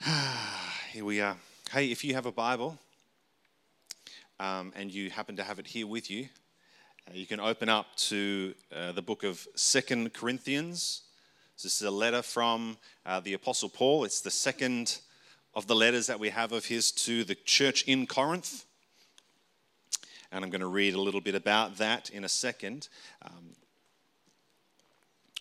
here we are. Hey, if you have a Bible um, and you happen to have it here with you, uh, you can open up to uh, the book of Second Corinthians. This is a letter from uh, the Apostle Paul. It's the second of the letters that we have of his to the church in Corinth. And I'm going to read a little bit about that in a second. Um,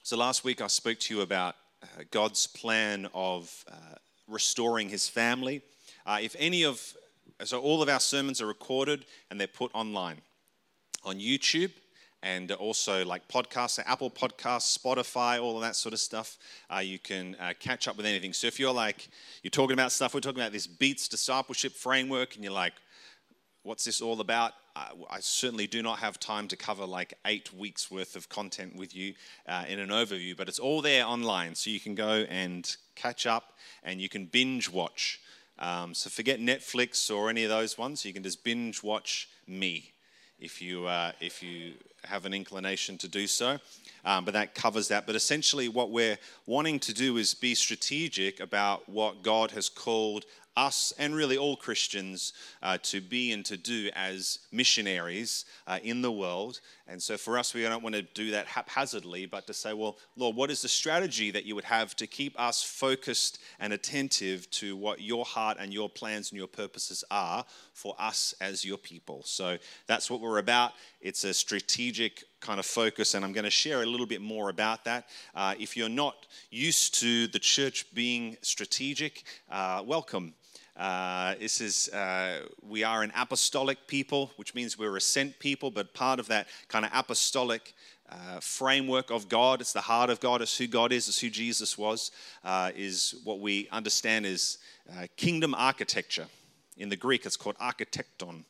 so, last week I spoke to you about uh, God's plan of uh, restoring his family. Uh, if any of, so all of our sermons are recorded and they're put online on YouTube and also like podcasts, Apple Podcasts, Spotify, all of that sort of stuff. Uh, you can uh, catch up with anything. So if you're like, you're talking about stuff, we're talking about this Beats discipleship framework, and you're like, what's this all about? I, I certainly do not have time to cover like eight weeks worth of content with you uh, in an overview, but it's all there online. So you can go and catch up and you can binge watch. Um, so forget Netflix or any of those ones. You can just binge watch me if you, uh, if you have an inclination to do so. Um, but that covers that. But essentially, what we're wanting to do is be strategic about what God has called us and really all Christians uh, to be and to do as missionaries uh, in the world. And so for us, we don't want to do that haphazardly, but to say, well, Lord, what is the strategy that you would have to keep us focused and attentive to what your heart and your plans and your purposes are for us as your people? So that's what we're about. It's a strategic kind of focus, and I'm going to share a little bit more about that. Uh, if you're not used to the church being strategic, uh, welcome. Uh, this is, uh, we are an apostolic people, which means we're a sent people, but part of that kind of apostolic uh, framework of God, it's the heart of God, it's who God is, it's who Jesus was, uh, is what we understand is uh, kingdom architecture. In the Greek, it's called architecton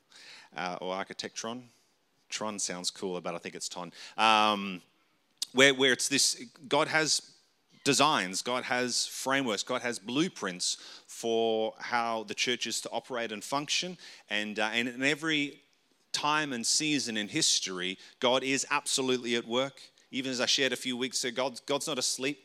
uh, or architectron. Tron sounds cooler, but I think it's ton. Um, where, where it's this, God has designs, God has frameworks, God has blueprints for how the church is to operate and function. And, uh, and in every time and season in history, God is absolutely at work. Even as I shared a few weeks ago, God, God's not asleep.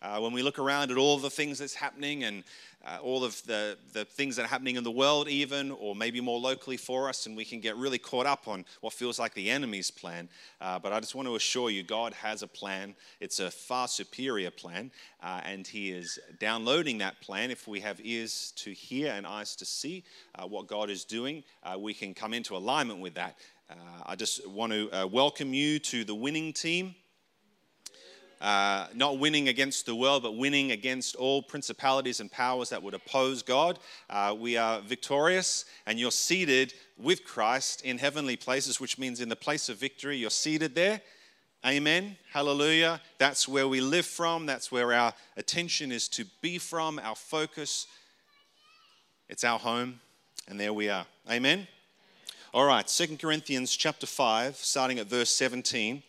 Uh, when we look around at all the things that's happening and uh, all of the, the things that are happening in the world, even, or maybe more locally for us, and we can get really caught up on what feels like the enemy's plan. Uh, but I just want to assure you, God has a plan. It's a far superior plan, uh, and He is downloading that plan. If we have ears to hear and eyes to see uh, what God is doing, uh, we can come into alignment with that. Uh, I just want to welcome you to the winning team uh, not winning against the world, but winning against all principalities and powers that would oppose God. Uh, we are victorious, and you're seated with Christ in heavenly places, which means in the place of victory, you're seated there. Amen. Hallelujah. That's where we live from. That's where our attention is to be from, our focus. It's our home, and there we are. Amen. All right, Second Corinthians chapter 5, starting at verse 17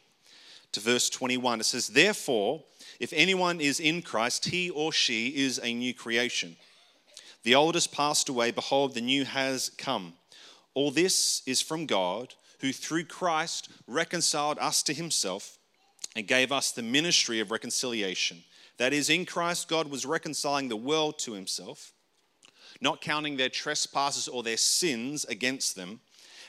to verse 21. It says, Therefore, if anyone is in Christ, he or she is a new creation. The old has passed away, behold, the new has come. All this is from God, who through Christ reconciled us to himself and gave us the ministry of reconciliation. That is, in Christ, God was reconciling the world to himself, not counting their trespasses or their sins against them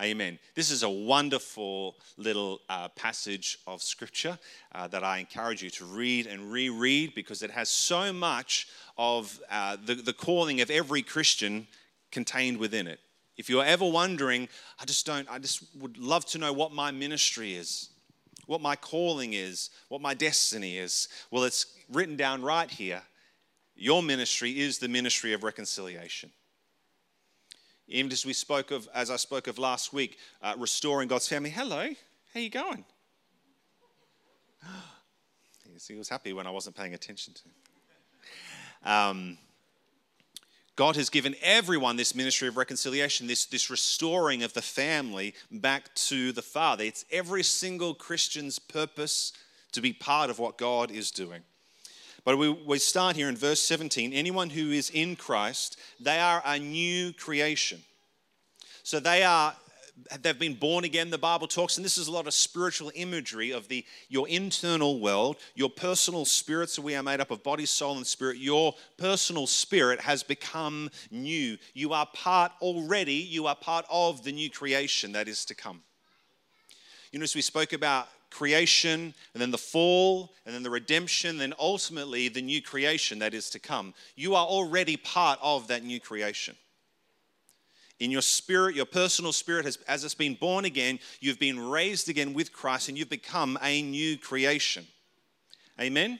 Amen. This is a wonderful little uh, passage of scripture uh, that I encourage you to read and reread because it has so much of uh, the, the calling of every Christian contained within it. If you're ever wondering, I just don't, I just would love to know what my ministry is, what my calling is, what my destiny is. Well, it's written down right here. Your ministry is the ministry of reconciliation. Even as we spoke of, as I spoke of last week, uh, restoring God's family. Hello, how you going? he was happy when I wasn't paying attention to him. Um, God has given everyone this ministry of reconciliation, this, this restoring of the family back to the Father. It's every single Christian's purpose to be part of what God is doing. But we, we start here in verse 17 anyone who is in Christ, they are a new creation. So they are they've been born again the bible talks and this is a lot of spiritual imagery of the your internal world your personal spirit so we are made up of body soul and spirit. Your personal spirit has become new. You are part already you are part of the new creation that is to come. You notice we spoke about creation and then the fall and then the redemption and then ultimately the new creation that is to come you are already part of that new creation in your spirit, your personal spirit, has, as it's been born again, you've been raised again with Christ and you've become a new creation. Amen?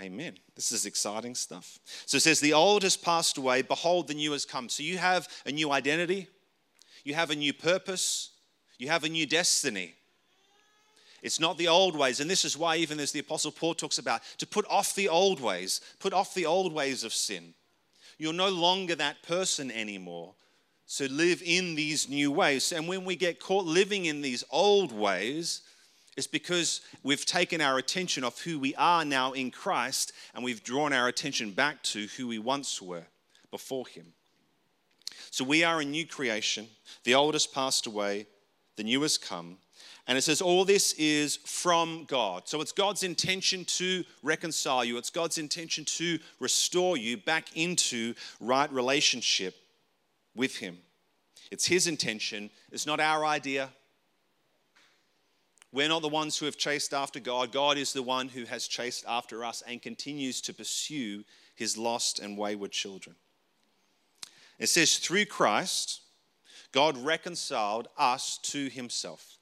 Amen. This is exciting stuff. So it says, The old has passed away, behold, the new has come. So you have a new identity, you have a new purpose, you have a new destiny. It's not the old ways. And this is why, even as the Apostle Paul talks about, to put off the old ways, put off the old ways of sin. You're no longer that person anymore. So live in these new ways. And when we get caught living in these old ways, it's because we've taken our attention off who we are now in Christ and we've drawn our attention back to who we once were before Him. So we are a new creation. The old has passed away, the new has come. And it says, all this is from God. So it's God's intention to reconcile you, it's God's intention to restore you back into right relationship with Him. It's His intention, it's not our idea. We're not the ones who have chased after God. God is the one who has chased after us and continues to pursue His lost and wayward children. It says, through Christ, God reconciled us to Himself.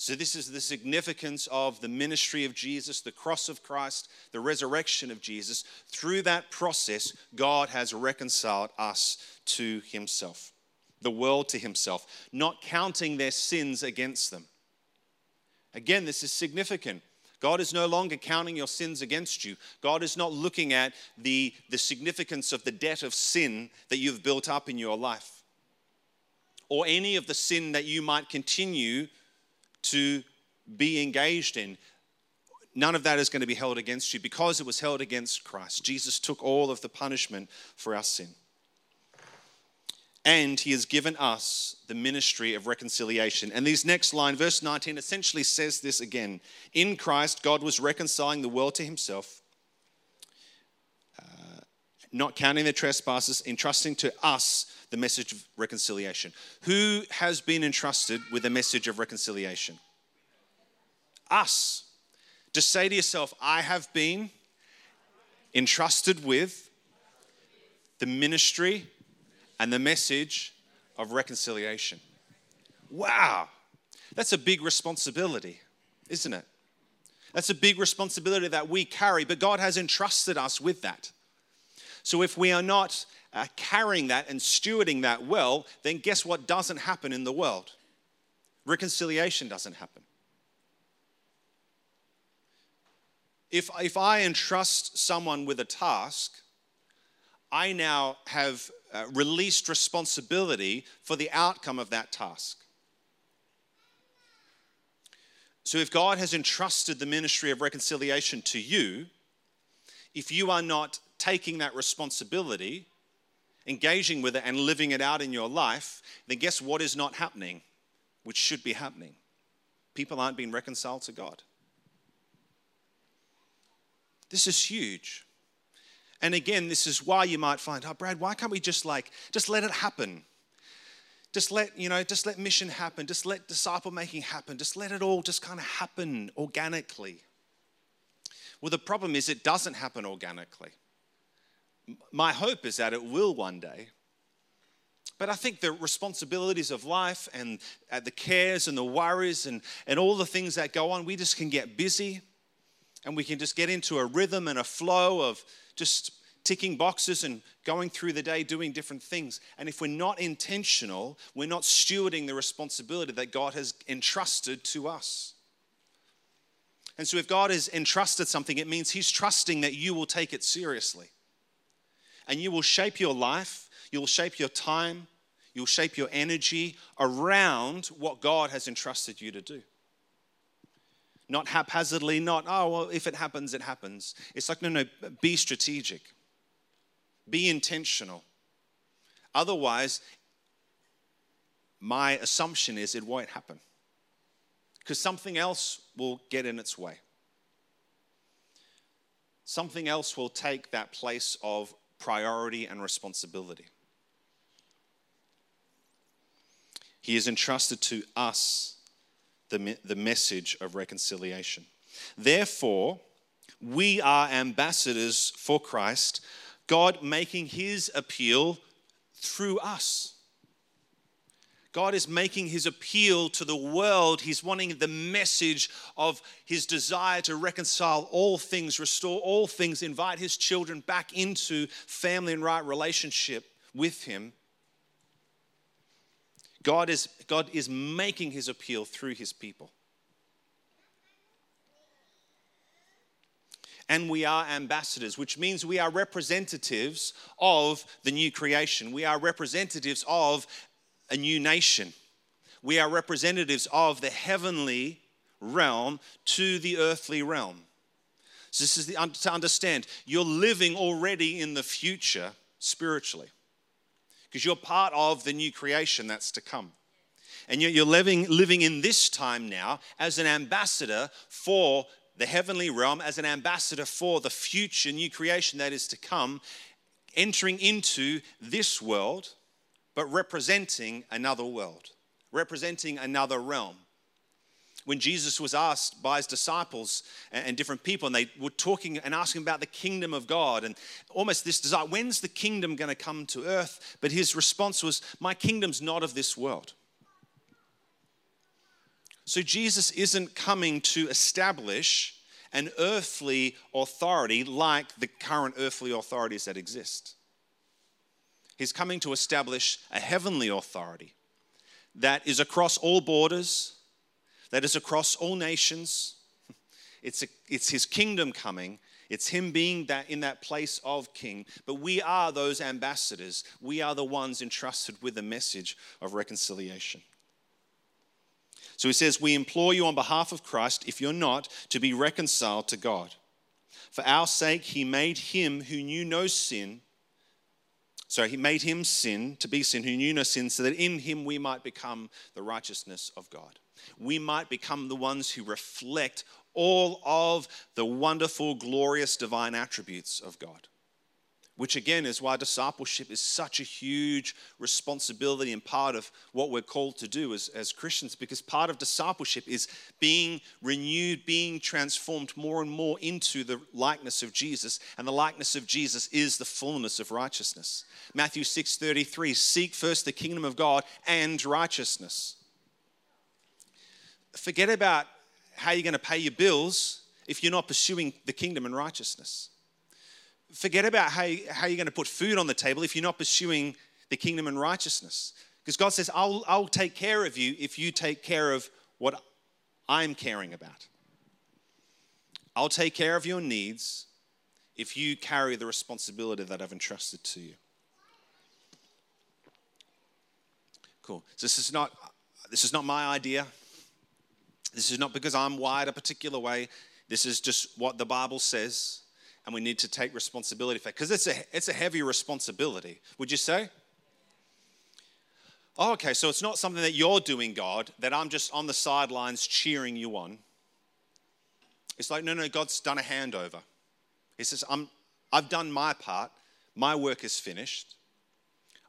So, this is the significance of the ministry of Jesus, the cross of Christ, the resurrection of Jesus. Through that process, God has reconciled us to himself, the world to himself, not counting their sins against them. Again, this is significant. God is no longer counting your sins against you. God is not looking at the, the significance of the debt of sin that you've built up in your life or any of the sin that you might continue to be engaged in. None of that is going to be held against you because it was held against Christ. Jesus took all of the punishment for our sin. And he has given us the ministry of reconciliation. And this next line, verse 19, essentially says this again. In Christ, God was reconciling the world to himself, not counting their trespasses, entrusting to us the message of reconciliation. Who has been entrusted with the message of reconciliation? Us. Just say to yourself, I have been entrusted with the ministry and the message of reconciliation. Wow, that's a big responsibility, isn't it? That's a big responsibility that we carry, but God has entrusted us with that. So if we are not uh, carrying that and stewarding that well, then guess what doesn't happen in the world? Reconciliation doesn't happen. If, if I entrust someone with a task, I now have uh, released responsibility for the outcome of that task. So, if God has entrusted the ministry of reconciliation to you, if you are not taking that responsibility, engaging with it, and living it out in your life, then guess what is not happening, which should be happening? People aren't being reconciled to God. This is huge. And again, this is why you might find, oh, Brad, why can't we just like, just let it happen? Just let, you know, just let mission happen. Just let disciple making happen. Just let it all just kind of happen organically. Well, the problem is it doesn't happen organically my hope is that it will one day. But I think the responsibilities of life and uh, the cares and the worries and, and all the things that go on, we just can get busy and we can just get into a rhythm and a flow of just ticking boxes and going through the day doing different things. And if we're not intentional, we're not stewarding the responsibility that God has entrusted to us. And so, if God has entrusted something, it means He's trusting that you will take it seriously. And you will shape your life, you'll shape your time, you'll shape your energy around what God has entrusted you to do. Not haphazardly, not, oh, well, if it happens, it happens. It's like, no, no, be strategic, be intentional. Otherwise, my assumption is it won't happen because something else will get in its way. Something else will take that place of priority and responsibility. He has entrusted to us the, the message of reconciliation. Therefore, we are ambassadors for Christ, God making his appeal through us. God is making his appeal to the world. He's wanting the message of his desire to reconcile all things, restore all things, invite his children back into family and right relationship with him. God is, God is making his appeal through his people. and we are ambassadors, which means we are representatives of the new creation. We are representatives of a new nation. We are representatives of the heavenly realm to the earthly realm. So, this is the, to understand you're living already in the future spiritually because you're part of the new creation that's to come. And yet you're living, living in this time now as an ambassador for the heavenly realm, as an ambassador for the future new creation that is to come, entering into this world, but representing another world, representing another realm when Jesus was asked by his disciples and, different people, and they were talking and asking about the kingdom of God and almost this desire when's the kingdom going to come to earth? But his response was, My kingdom's not of this world. So Jesus isn't coming to establish an earthly authority like the current earthly authorities that exist. He's coming to establish a heavenly authority that is across all borders, that is across all nations. It's, a, it's his kingdom coming. It's him being that in that place of king. But we are those ambassadors. We are the ones entrusted with the message of reconciliation. So he says, We implore you on behalf of Christ, if you're not, to be reconciled to God. For our sake, he made him who knew no sin. So he made him sin to be sin, who knew no sin, so that in him we might become the righteousness of God we might become the ones who reflect all of the wonderful, glorious, divine attributes of God. Which again is why discipleship is such a huge responsibility and part of what we're called to do as, as Christians, because part of discipleship is being renewed, being transformed more and more into the likeness of Jesus. And the likeness of Jesus is the fullness of righteousness. Matthew 6 33, seek first the kingdom of God and righteousness forget about how you're going to pay your bills if you're not pursuing the kingdom and righteousness. Forget about how, how you're going to put food on the table if you're not pursuing the kingdom and righteousness. Because God says, I'll, I'll take care of you if you take care of what I'm caring about. I'll take care of your needs if you carry the responsibility that I've entrusted to you. Cool. So this is not this is not my idea. This is not because I'm wired a particular way. This is just what the Bible says, and we need to take responsibility for it because it's a, it's a heavy responsibility. Would you say? Oh, okay, so it's not something that you're doing, God, that I'm just on the sidelines cheering you on. It's like, no, no, God's done a handover. He says, I'm, I've done my part, my work is finished.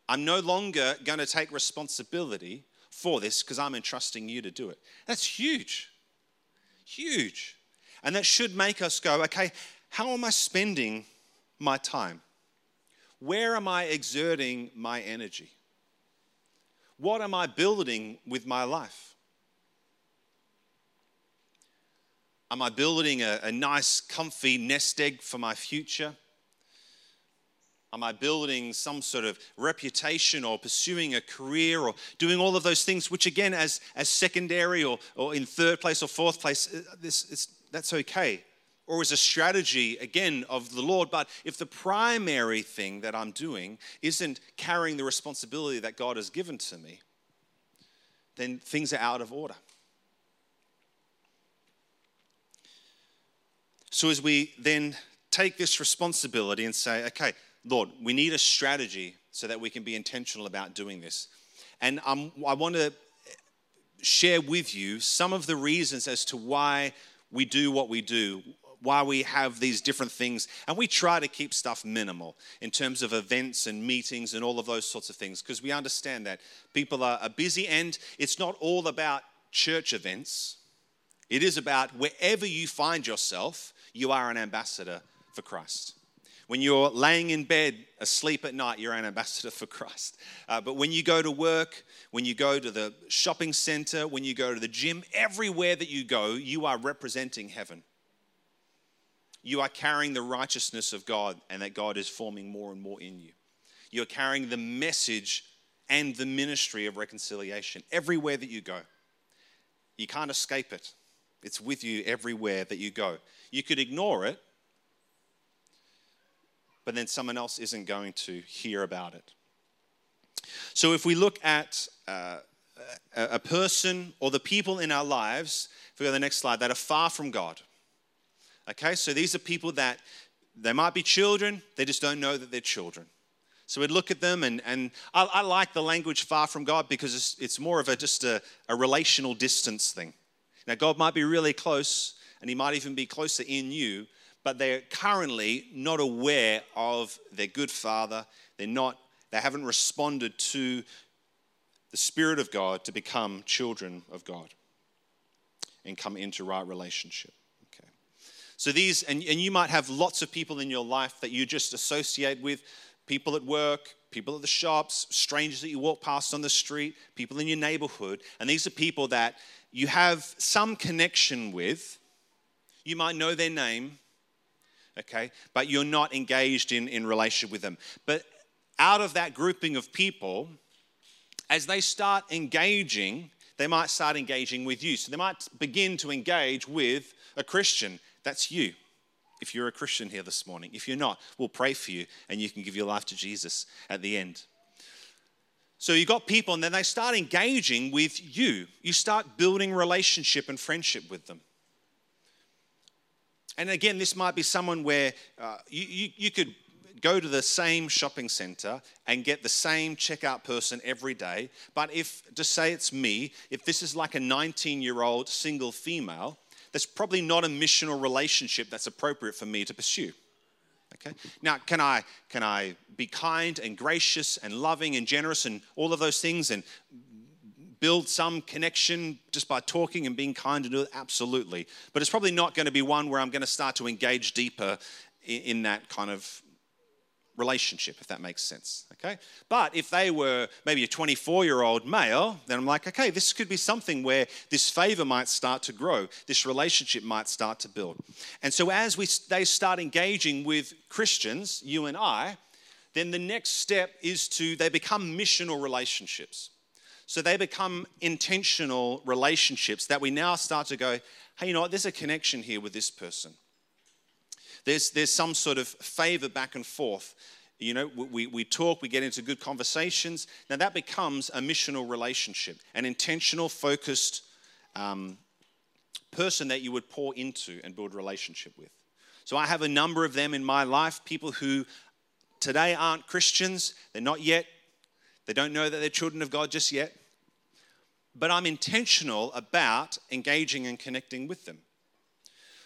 I'm no longer going to take responsibility for this because I'm entrusting you to do it. That's huge. Huge. And that should make us go, okay, how am I spending my time? Where am I exerting my energy? What am I building with my life? Am I building a, a nice, comfy nest egg for my future? Am I building some sort of reputation or pursuing a career or doing all of those things, which again, as, as secondary or, or in third place or fourth place, uh, this, that's okay. Or as a strategy, again, of the Lord. But if the primary thing that I'm doing isn't carrying the responsibility that God has given to me, then things are out of order. So, as we then take this responsibility and say, okay, Lord, we need a strategy so that we can be intentional about doing this. And um, I want to share with you some of the reasons as to why we do what we do, why we have these different things. And we try to keep stuff minimal in terms of events and meetings and all of those sorts of things because we understand that people are, busy and it's not all about church events. It is about wherever you find yourself, you are an ambassador for Christ. When you're laying in bed asleep at night, you're an ambassador for Christ. Uh, but when you go to work, when you go to the shopping center, when you go to the gym, everywhere that you go, you are representing heaven. You are carrying the righteousness of God and that God is forming more and more in you. You're carrying the message and the ministry of reconciliation everywhere that you go. You can't escape it, it's with you everywhere that you go. You could ignore it, but then someone else isn't going to hear about it. So if we look at uh, a person or the people in our lives, if we go to the next slide, that are far from God. Okay, so these are people that they might be children, they just don't know that they're children. So we'd look at them, and, and I, I like the language far from God because it's, it's more of a, just a, a relational distance thing. Now, God might be really close, and He might even be closer in you, but they're currently not aware of their good Father. They're not, they haven't responded to the Spirit of God to become children of God and come into right relationship. So these, and, and you might have lots of people in your life that you just associate with people at work, people at the shops, strangers that you walk past on the street, people in your neighborhood. And these are people that you have some connection with. You might know their name, okay, but you're not engaged in, in relationship with them. But out of that grouping of people, as they start engaging, they might start engaging with you. So they might begin to engage with a Christian. That's you. If you're a Christian here this morning, if you're not, we'll pray for you and you can give your life to Jesus at the end. So you've got people, and then they start engaging with you. You start building relationship and friendship with them. And again, this might be someone where uh, you, you, you could go to the same shopping center and get the same checkout person every day. But if, to say it's me, if this is like a 19 year old single female, that's probably not a missional relationship that's appropriate for me to pursue. Okay? Now, can I, can I be kind and gracious and loving and generous and all of those things and build some connection just by talking and being kind and do it? Absolutely. But it's probably not going to be one where I'm going to start to engage deeper in, in that kind of relationship, if that makes sense. Okay? But if they were maybe a 24 year old male, then I'm like, okay, this could be something where this favor might start to grow, this relationship might start to build. And so as we, they start engaging with Christians, you and I, then the next step is to, they become missional relationships. So they become intentional relationships that we now start to go, hey, you know what, there's a connection here with this person. There's, there's some sort of favor back and forth. You know, we, we talk, we get into good conversations. Now that becomes a missional relationship, an intentional, focused um, person that you would pour into and build relationship with. So I have a number of them in my life, people who today aren't Christians, they're not yet, they don't know that they're children of God just yet. But I'm intentional about engaging and connecting with them.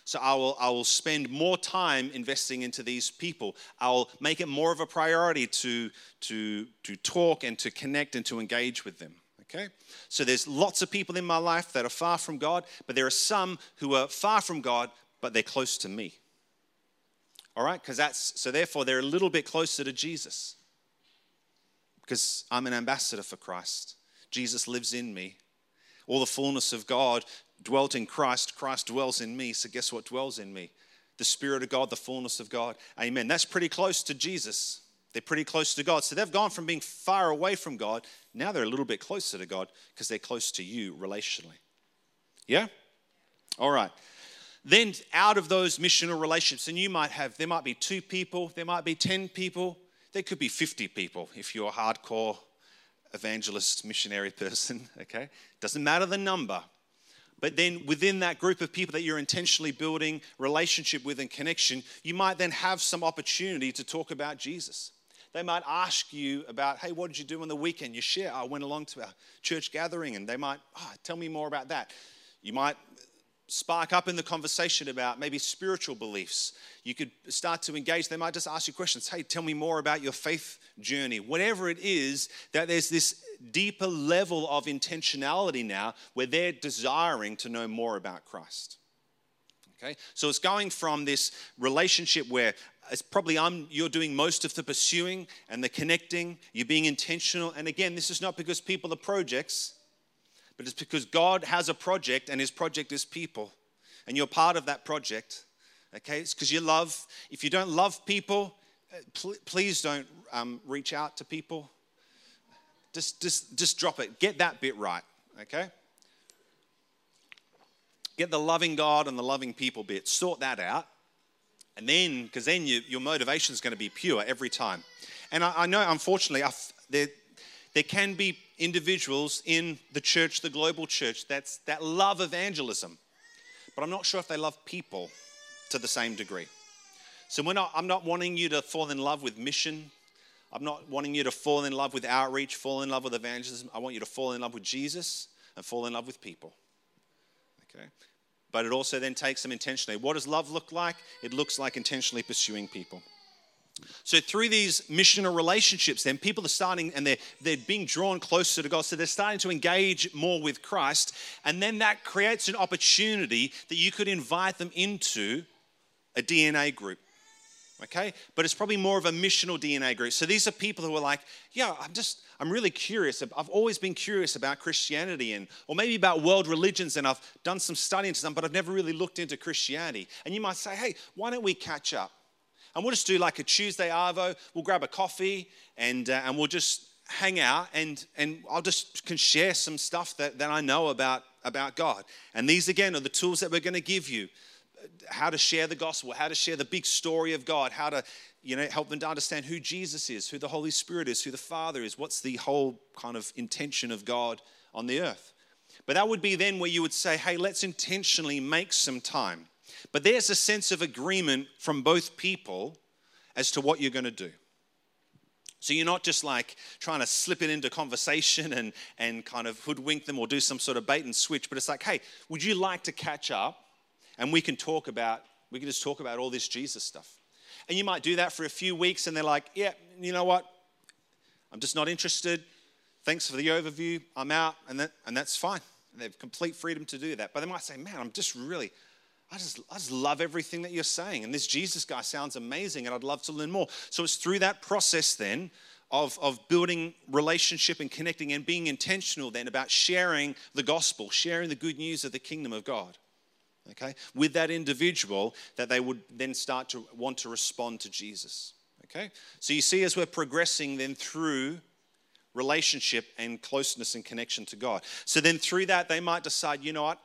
So I will, I will spend more time investing into these people. I'll make it more of a priority to, to, to talk and to connect and to engage with them. Okay? So there's lots of people in my life that are far from God, but there are some who are far from God, but they're close to me. All right? Because that's so therefore they're a little bit closer to Jesus. Because I'm an ambassador for Christ. Jesus lives in me. All the fullness of God dwelt in Christ, Christ dwells in me. So, guess what dwells in me? The Spirit of God, the fullness of God. Amen. That's pretty close to Jesus. They're pretty close to God. So, they've gone from being far away from God, now they're a little bit closer to God because they're close to you relationally. Yeah? All right. then out of those missional relationships, and you might have, there might be two people, there might be 10 people, there could be 50 people if you're a hardcore evangelist, missionary person, okay? Doesn't matter the number. But then within that group of people that you're intentionally building relationship with and connection, you might then have some opportunity to talk about Jesus. They might ask you about, hey, what did you do on the weekend? You share, I went along to a church gathering, and they might, oh, tell me more about that. You might spark up in the conversation about maybe spiritual beliefs. You could start to engage. They might just ask you questions. Hey, tell me more about your faith journey. Whatever it is, that there's this deeper level of intentionality now where they're desiring to know more about Christ. Okay? So it's going from this relationship where it's probably I'm, you're doing most of the pursuing and the connecting, you're being intentional. And again, this is not because people are projects but it's because God has a project and his project is people. And you're part of that project. Okay? It's because you love. If you don't love people, uh, pl- please don't um, reach out to people. Just, just, just drop it. Get that bit right. Okay? Get the loving God and the loving people bit. Sort that out. And then, because then you, your motivation is going to be pure every time. And I, I know, unfortunately, there, there can be individuals in the church, the global church, that's, that love evangelism. But I'm not sure if they love people to the same degree. So not, I'm not wanting you to fall in love with mission. I'm not wanting you to fall in love with outreach, fall in love with evangelism. I want you to fall in love with Jesus and fall in love with people. Okay? But it also then takes them intentionally. What does love look like? It looks like intentionally pursuing people. So through these missional relationships, then people are starting and they're, they're being drawn closer to God. So they're starting to engage more with Christ. And then that creates an opportunity that you could invite them into a DNA group. Okay? But it's probably more of a missional DNA group. So these are people who are like, yeah, I'm just, I'm really curious. I've always been curious about Christianity and, or maybe about world religions, and I've done some study into them, but I've never really looked into Christianity. And you might say, hey, why don't we catch up? And we'll just do like a Tuesday Arvo. We'll grab a coffee and, uh, and we'll just hang out and, and I'll just can share some stuff that, that I know about, about God. And these again are the tools that we're going to give you. How to share the gospel, how to share the big story of God, how to you know, help them to understand who Jesus is, who the Holy Spirit is, who the Father is, what's the whole kind of intention of God on the earth. But that would be then where you would say, hey, let's intentionally make some time but there's a sense of agreement from both people as to what you're going to do. So you're not just like trying to slip it into conversation and, and kind of hoodwink them or do some sort of bait and switch, but it's like, hey, would you like to catch up? And we can talk about, we can just talk about all this Jesus stuff. And you might do that for a few weeks and they're like, yeah, you know what? I'm just not interested. Thanks for the overview. I'm out. And, that, and that's fine. And they have complete freedom to do that. But they might say, man, I'm just really, I just, I just love everything that you're saying. And this Jesus guy sounds amazing, and I'd love to learn more. So it's through that process then of, of building relationship and connecting and being intentional then about sharing the gospel, sharing the good news of the kingdom of God. Okay, with that individual, that they would then start to want to respond to Jesus. Okay, so you see, as we're progressing then through relationship and closeness and connection to God. So then through that, they might decide, you know what,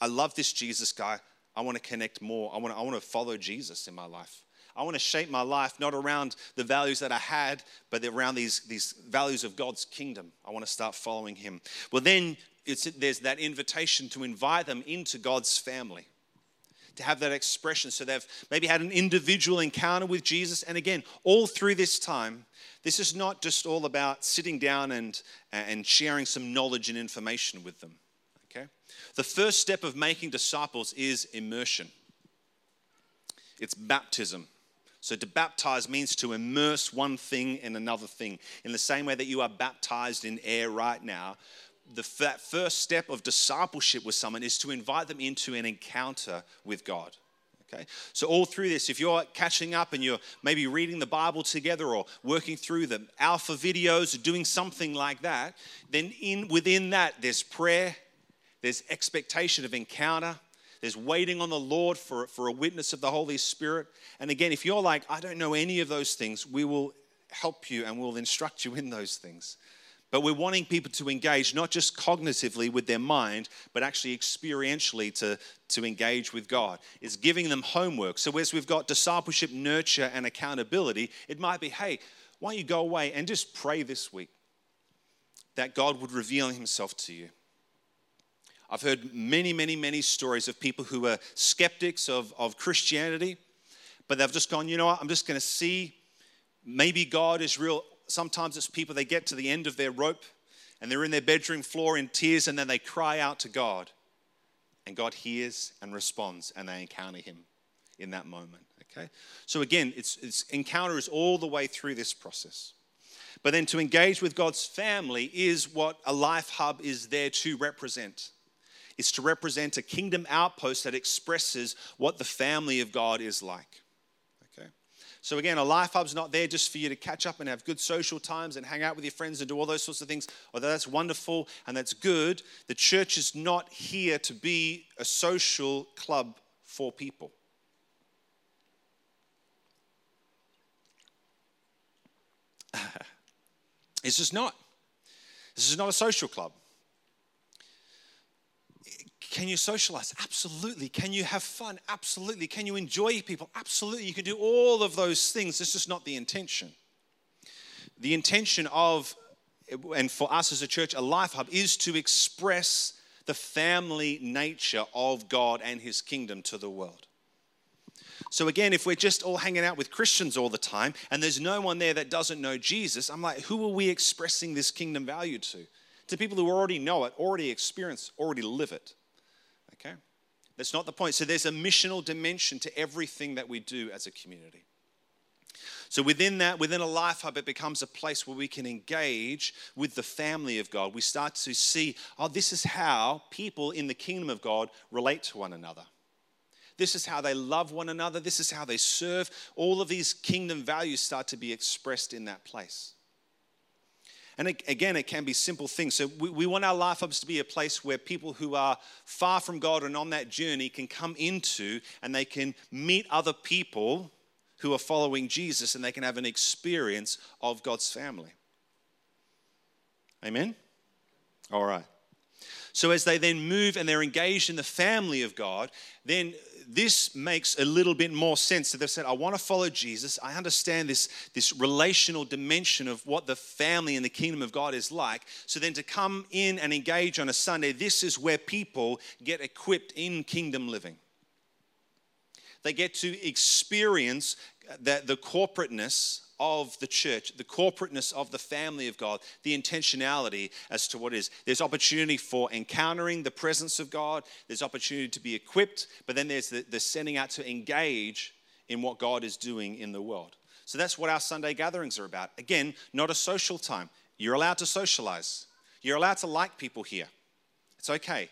I love this Jesus guy. I want to connect more. I want to, I want to follow Jesus in my life. I want to shape my life not around the values that I had, but around these, these values of God's kingdom. I want to start following Him. Well, then there's that invitation to invite them into God's family, to have that expression. So they've maybe had an individual encounter with Jesus. And again, all through this time, this is not just all about sitting down and, and sharing some knowledge and information with them. Okay? The first step of making disciples is immersion, it's baptism. So, to baptize means to immerse one thing in another thing. In the same way that you are baptized in air right now, the first step of discipleship with someone is to invite them into an encounter with God. Okay? So, all through this, if you're catching up and you're maybe reading the Bible together or working through the alpha videos or doing something like that, then in, within that, there's prayer, there's expectation of encounter, there's waiting on the Lord for, for a witness of the Holy Spirit. And again, if you're like, I don't know any of those things, we will help you and we'll instruct you in those things. But we're wanting people to engage not just cognitively with their mind, but actually experientially to, to engage with God. It's giving them homework. So, as we've got discipleship, nurture, and accountability, it might be hey, why don't you go away and just pray this week that God would reveal himself to you? I've heard many, many, many stories of people who are skeptics of, of Christianity, but they've just gone, you know what, I'm just going to see maybe God is real sometimes it's people, they get to the end of their rope and they're in their bedroom floor in tears and then they cry out to God. And God hears and responds and they encounter Him in that moment. Okay? So again, it's, it's is all the way through this process. But then to engage with God's family is what a life hub is there to represent. It's to represent a kingdom outpost that expresses what the family of God is like. So, again, a life hub's not there just for you to catch up and have good social times and hang out with your friends and do all those sorts of things. Although that's wonderful and that's good, the church is not here to be a social club for people. it's just not. This is not a social club. Can you socialize? Absolutely. Can you have fun? Absolutely. Can you enjoy people? Absolutely. You can do all of those things. This is not the intention. The intention of, and for us as a church, a life hub is to express the family nature of God and his kingdom to the world. So, again, if we're just all hanging out with Christians all the time and there's no one there that doesn't know Jesus, I'm like, who are we expressing this kingdom value to? To people who already know it, already experience, already live it. Okay? That's not the point. So there's a missional dimension to everything that we do as a community. So within that, within a life hub, it becomes a place where we can engage with the family of God. We start to see, oh, this is how people in the kingdom of God relate to one another. This is how they love one another. This is how they serve. All of these kingdom values start to be expressed in that place. And again, it can be simple things. So we, we want our life hubs to be a place where people who are far from God and on that journey can come into and they can meet other people who are following Jesus and they can have an experience of God's family. Amen? All right. So as they then move and they're engaged in the family of God, then this makes a little bit more sense that they've said, I want to follow Jesus. I understand this, this relational dimension of what the family and the kingdom of God is like. So then to come in and engage on a Sunday, this is where people get equipped in kingdom living. They get to experience the, the corporateness of the church, the corporateness of the family of God, the intentionality as to what is. There's opportunity for encountering the presence of God, there's opportunity to be equipped, but then there's the, the sending out to engage in what God is doing in the world. So that's what our Sunday gatherings are about. Again, not a social time. You're allowed to socialize. You're allowed to like people here. It's okay.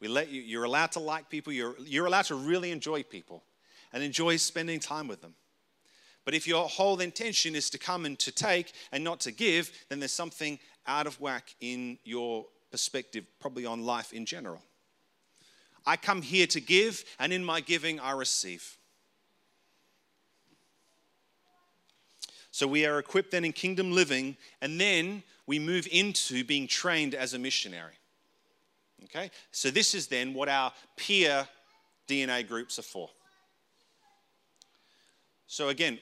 We let you, you're allowed to like people. You're, you're allowed to really enjoy people and enjoy spending time with them. But if your whole intention is to come and to take and not to give, then there's something out of whack in your perspective, probably on life in general. I come here to give, and in my giving, I receive. So we are equipped then in kingdom living, and then we move into being trained as a missionary. Okay? So this is then what our peer DNA groups are for. So, again,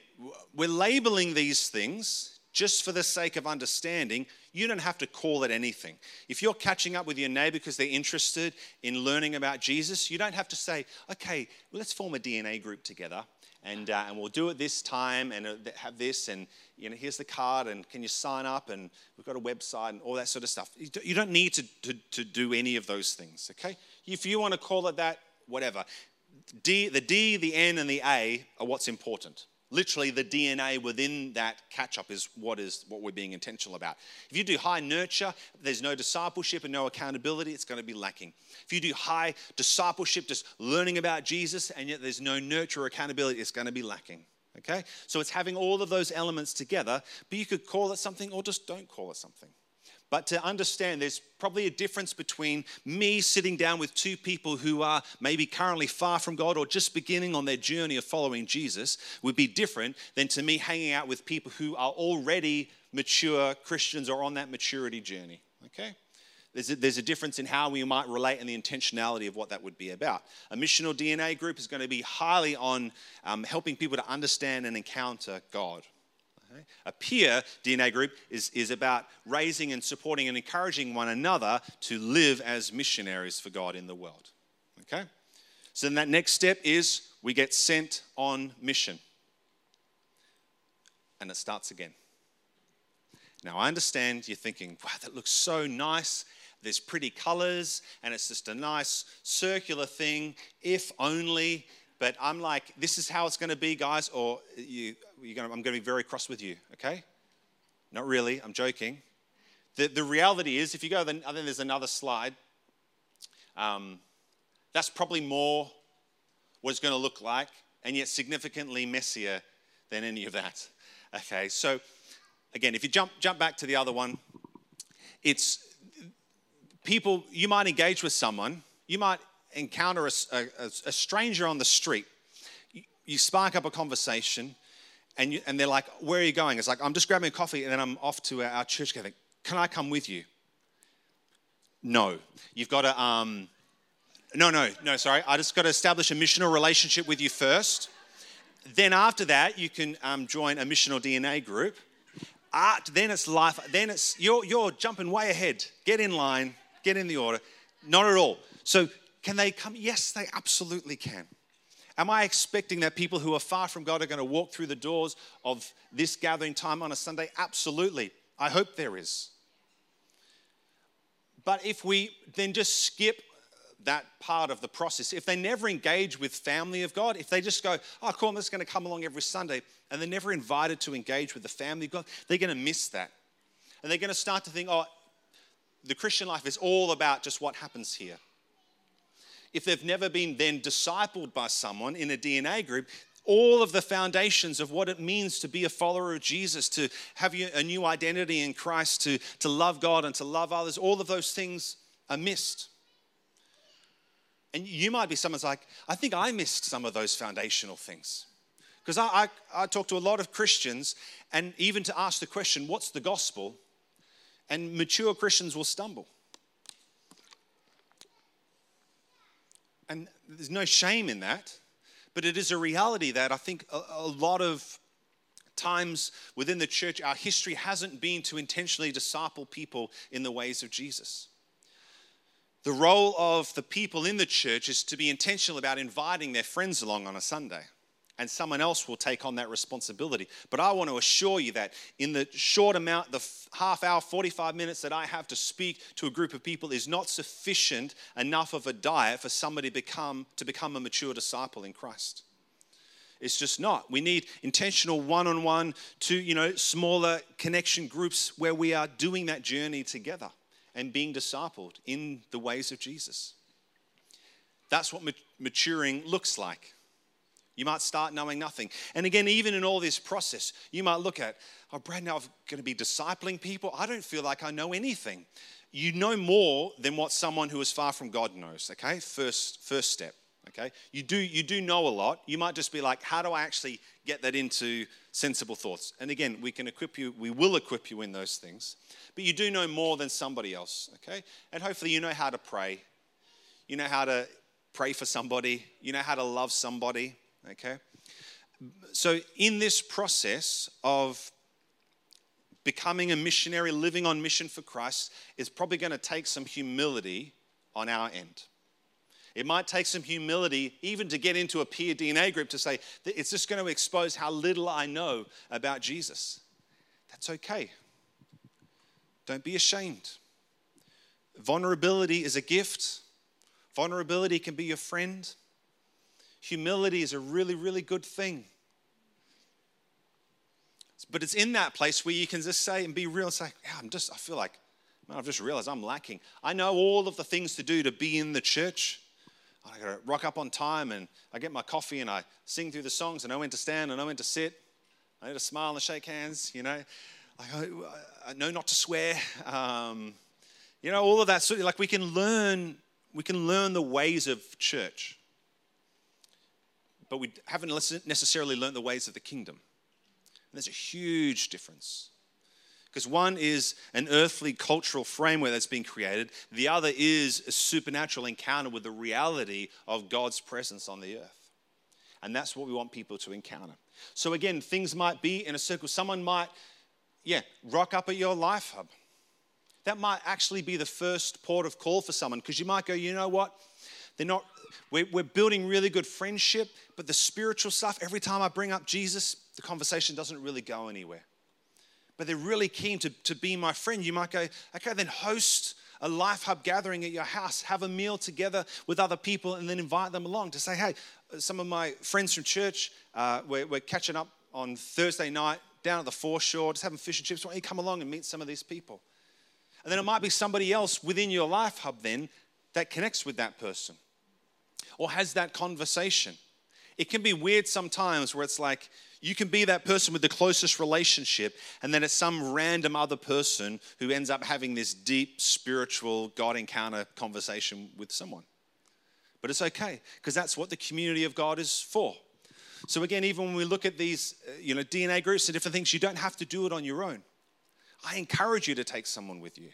we're labeling these things just for the sake of understanding. You don't have to call it anything. If you're catching up with your neighbor because they're interested in learning about Jesus, you don't have to say, okay, let's form a DNA group together and, uh, and we'll do it this time and uh, have this and you know here's the card and can you sign up and we've got a website and all that sort of stuff you don't need to, to, to do any of those things okay if you want to call it that whatever D, the D, the N, and the A are what's important. Literally, the DNA within that catch up is what is what we're being intentional about. If you do high nurture, there's no discipleship and no accountability, it's going to be lacking. If you do high discipleship, just learning about Jesus, and yet there's no nurture or accountability, it's going to be lacking. Okay? So it's having all of those elements together, but you could call it something or just don't call it something. But to understand there's probably a difference between me sitting down with two people who are maybe currently far from God or just beginning on their journey of following Jesus would be different than to me hanging out with people who are already mature Christians or on that maturity journey. Okay? There's a, there's a difference in how we might relate and the intentionality of what that would be about. A missional DNA group is going to be highly on um, helping people to understand and encounter God. Okay? A peer DNA group is, is about raising and supporting and encouraging one another to live as missionaries for God in the world. Okay? So then that next step is we get sent on mission. And it starts again. Now, I understand you're thinking, wow, that looks so nice there's pretty colors, and it's just a nice circular thing, if only. But I'm like, this is how it's going to be, guys, or you, gonna, I'm going to be very cross with you, okay? Not really, I'm joking. The, the reality is, if you go, then I think there's another slide. Um, that's probably more what it's going to look like, and yet significantly messier than any of that. Okay, so again, if you jump jump back to the other one, it's people, you might engage with someone, you might encounter a, a, a stranger on the street. You, you, spark up a conversation, and, you, and they're like, Where are you going? It's like, I'm just grabbing a coffee, and then I'm off to our church gathering. Can I come with you? No. You've got to, um, no, no, no, sorry. I just got to establish a missional relationship with you first. Then after that, you can um, join a missional DNA group. Art, then it's life. Then it's you're you're jumping way ahead. Get in line get in the order. Not at all. So, can they come? Yes, they absolutely can. Am I expecting that people who are far from God are going to walk through the doors of this gathering time on a Sunday? Absolutely. I hope there is. But if we then just skip that part of the process, if they never engage with family of God, if they just go, oh, cool, I'm just going to come along every Sunday, and they're never invited to engage with the family of God, they're going to miss that. And they're going to start to think, oh, the Christian life is all about just what happens here. If they've never been then discipled by someone in a DNA group, all of the foundations of what it means to be a follower of Jesus, to have a new identity in Christ, to, to love God and to love others, all of those things are missed. And you might be someone's like, I think I missed some of those foundational things. Because I, I, I talk to a lot of Christians, and even to ask the question, what's the gospel? and mature Christians will stumble. And there's no shame in that, but it is a reality that I think a, a lot of times within the church, our history hasn't been to intentionally disciple people in the ways of Jesus. The role of the people in the church is to be intentional about inviting their friends along on a Sunday and someone else will take on that responsibility. But I want to assure you that in the short amount, the half hour, 45 minutes that I have to speak to a group of people is not sufficient enough of a diet for somebody become, to become a mature disciple in Christ. It's just not. We need intentional one-on-one to, you know, smaller connection groups where we are doing that journey together and being discipled in the ways of Jesus. That's what maturing looks like. You might start knowing nothing. And again, even in all this process, you might look at, oh, Brad, now I'm going to be discipling people. I don't feel like I know anything. You know more than what someone who is far from God knows, okay? First, first step, okay? You do, you do know a lot. You might just be like, how do I actually get that into sensible thoughts? And again, we can equip you, we will equip you in those things. But you do know more than somebody else, okay? And hopefully you know how to pray. You know how to pray for somebody. You know how to love somebody okay? So, in this process of becoming a missionary, living on mission for Christ, is probably going to take some humility on our end. It might take some humility even to get into a peer DNA group to say, it's just going to expose how little I know about Jesus. That's okay. Don't be ashamed. Vulnerability is a gift, vulnerability can be your friend humility is a really, really good thing. But it's in that place where you can just say and be real and say, yeah, I'm just, I feel like, man, I've just realized I'm lacking. I know all of the things to do to be in the church. I gotta rock up on time and I get my coffee and I sing through the songs. And I know when to stand, and I know when to sit. I need to smile and shake hands, you know. I, I know not to swear. Um, you know, all of that. Of, like we can learn, we can learn the ways of church, but we haven't necessarily learned the ways of the kingdom. And there's a huge difference. Because one is an earthly cultural framework that's been created, the other is a supernatural encounter with the reality of God's presence on the earth. And that's what we want people to encounter. So, again, things might be in a circle. Someone might, yeah, rock up at your life hub. That might actually be the first port of call for someone because you might go, you know what? They're not, we're, we're building really good friendship, but the spiritual stuff, every time I bring up Jesus, the conversation doesn't really go anywhere but they're really keen to, to be my friend, you might go, okay, then host a Life Hub gathering at your house, have a meal together with other people, and then invite them along to say, hey, some of my friends from church, uh, we're, we're, catching up on Thursday night down at the foreshore, just having fish and chips. Why don't you come along and meet some of these people? And then it might be somebody else within your Life Hub then that connects with that person or has that conversation. It can be weird sometimes where it's like, you can be that person with the closest relationship, and then it's some random other person who ends up having this deep spiritual God encounter conversation with someone. But it's okay, because that's what the community of God is for. So again, even when we look at these, uh, you know, DNA groups and different things, you don't have to do it on your own. I encourage you to take someone with you.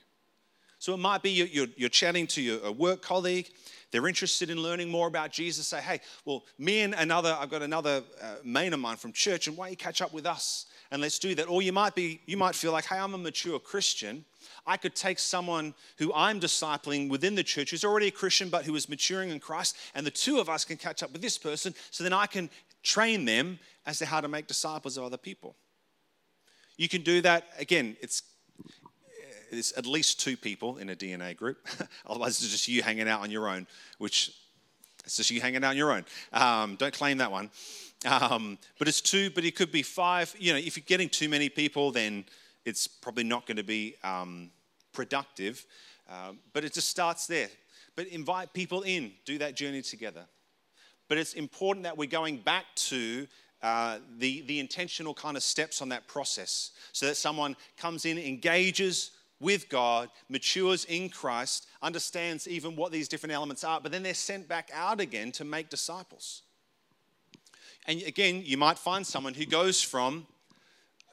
So it might be you're, you're, chatting to your, a work colleague, they're interested in learning more about Jesus, say, hey, well, me and another, I've got another uh, mate of mine from church, and why don't you catch up with us? And let's do that. Or you might be, you might feel like, hey, I'm a mature Christian. I could take someone who I'm discipling within the church who's already a Christian but who is maturing in Christ, and the two of us can catch up with this person so then I can train them as to how to make disciples of other people. You can do that. Again, it's it's at least two people in a DNA group. Otherwise, it's just you hanging out on your own, which it's just you hanging out on your own. Um, don't claim that one. Um, but it's two, but it could be five. You know, if you're getting too many people, then it's probably not going to be um, productive. Um, but it just starts there. But invite people in, do that journey together. But it's important that we're going back to uh, the, the intentional kind of steps on that process so that someone comes in, engages, with God, matures in Christ, understands even what these different elements are, but then they're sent back out again to make disciples. And again, you might find someone who goes from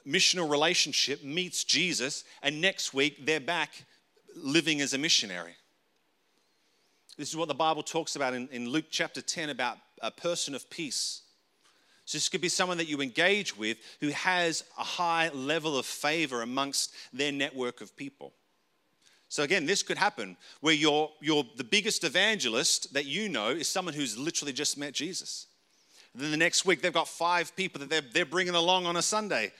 missional relationship, meets Jesus, and next week they're back living as a missionary. This is what the Bible talks about in, in Luke chapter 10 about a person of peace so this could be someone that you engage with who has a high level of favor amongst their network of people. So again, this could happen where you're, you're the biggest evangelist that you know is someone who's literally just met Jesus. And then the next week they've got five people that they're, they're bringing along on a Sunday.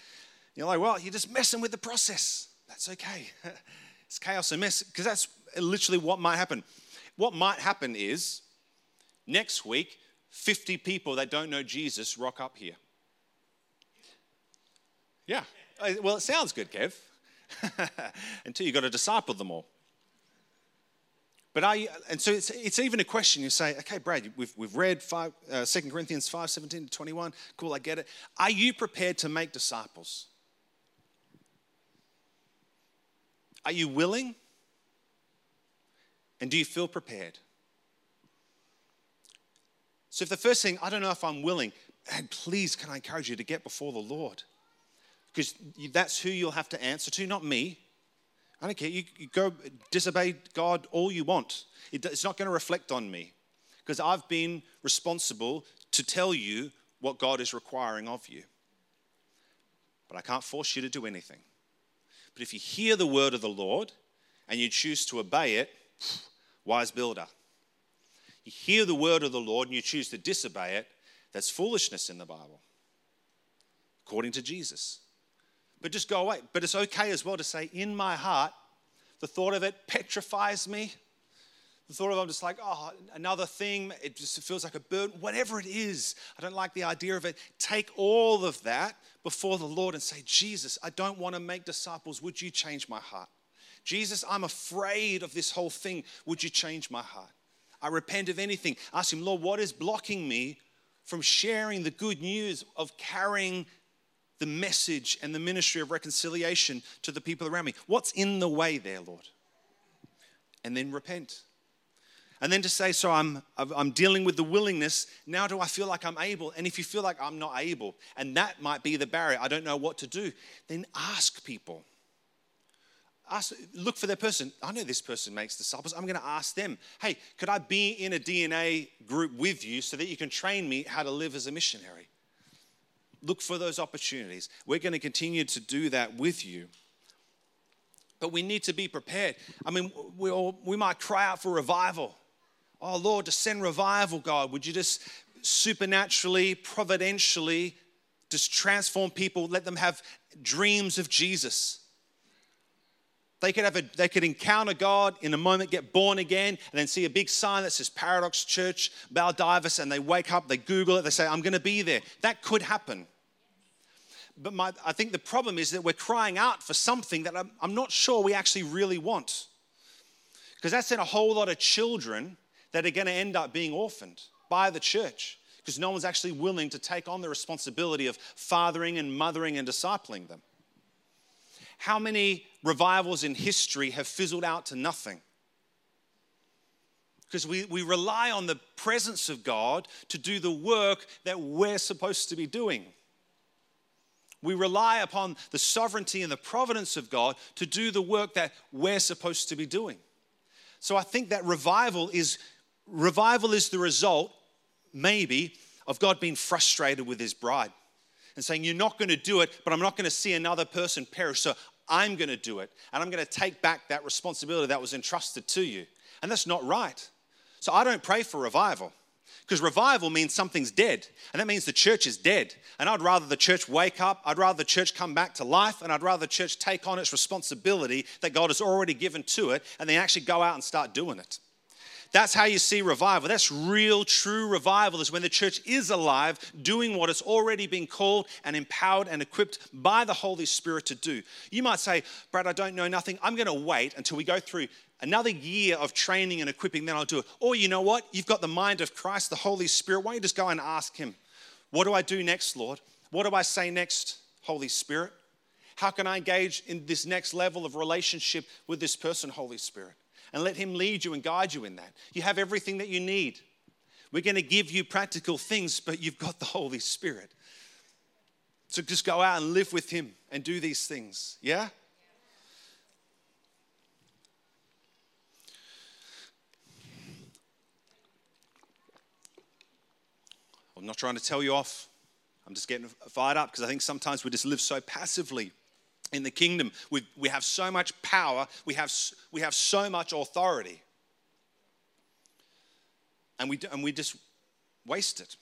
You're like, well, you're just messing with the process. That's okay. it's chaos and mess because that's literally what might happen. What might happen is next week 50 people that don't know Jesus rock up here. Yeah. Well, it sounds good, Kev. Until you've got to disciple them all. But I, and so it's, it's even a question. You say, okay, Brad, we've, we've read five, uh, 2 Corinthians 5 17 to 21. Cool, I get it. Are you prepared to make disciples? Are you willing? And do you feel prepared? So if the first thing, I don't know if I'm willing, and please can I encourage you to get before the Lord? Because that's who you'll have to answer to, not me. I don't care. You, you go disobey God all you want. It, it's not going to reflect on me because I've been responsible to tell you what God is requiring of you. But I can't force you to do anything. But if you hear the word of the Lord and you choose to obey it, wise builder you hear the word of the Lord and you choose to disobey it, that's foolishness in the Bible, according to Jesus. But just go away. But it's okay as well to say, in my heart, the thought of it petrifies me. The thought of it, I'm just like, oh, another thing, it just feels like a burden. Whatever it is, I don't like the idea of it. Take all of that before the Lord and say, Jesus, I don't want to make disciples. Would you change my heart? Jesus, I'm afraid of this whole thing. Would you change my heart? I repent of anything. Ask Him, Lord, what is blocking me from sharing the good news of carrying the message and the ministry of reconciliation to the people around me? What's in the way there, Lord? And then repent. And then to say, so I'm, I'm dealing with the willingness. Now do I feel like I'm able? And if you feel like I'm not able, and that might be the barrier, I don't know what to do, then ask people. Ask, look for that person. I know this person makes disciples. I'm going to ask them, hey, could I be in a DNA group with you so that you can train me how to live as a missionary? Look for those opportunities. We're going to continue to do that with you. But we need to be prepared. I mean, we, all, we might cry out for revival. Oh, Lord, to send revival, God. Would you just supernaturally, providentially, just transform people, let them have dreams of Jesus? They could, have a, they could encounter God in a moment, get born again, and then see a big sign that says Paradox Church, Baldivis, and they wake up, they Google it, they say, I'm going to be there. That could happen. But my, I think the problem is that we're crying out for something that I'm, I'm not sure we actually really want. Because that's in a whole lot of children that are going to end up being orphaned by the church because no one's actually willing to take on the responsibility of fathering and mothering and discipling them. How many revivals in history have fizzled out to nothing? Because we, we rely on the presence of God to do the work that we're supposed to be doing. We rely upon the sovereignty and the providence of God to do the work that we're supposed to be doing. So I think that revival is revival is the result maybe of God being frustrated with his bride and saying, You're not going to do it, but I'm not going to see another person perish. So I'm going to do it. And I'm going to take back that responsibility that was entrusted to you. And that's not right. So I don't pray for revival because revival means something's dead. And that means the church is dead. And I'd rather the church wake up, I'd rather the church come back to life, and I'd rather the church take on its responsibility that God has already given to it and then actually go out and start doing it. That's how you see revival. That's real, true revival, is when the church is alive, doing what it's already been called and empowered and equipped by the Holy Spirit to do. You might say, Brad, I don't know nothing. I'm going to wait until we go through another year of training and equipping, then I'll do it. Or you know what? You've got the mind of Christ, the Holy Spirit. Why don't you just go and ask Him, What do I do next, Lord? What do I say next, Holy Spirit? How can I engage in this next level of relationship with this person, Holy Spirit? And let Him lead you and guide you in that. You have everything that you need. We're going to give you practical things, but you've got the Holy Spirit. So just go out and live with Him and do these things. Yeah? I'm not trying to tell you off. I'm just getting fired up because I think sometimes we just live so passively in the kingdom. We, we have so much power, we have, we have so much authority. And we, and we just waste it.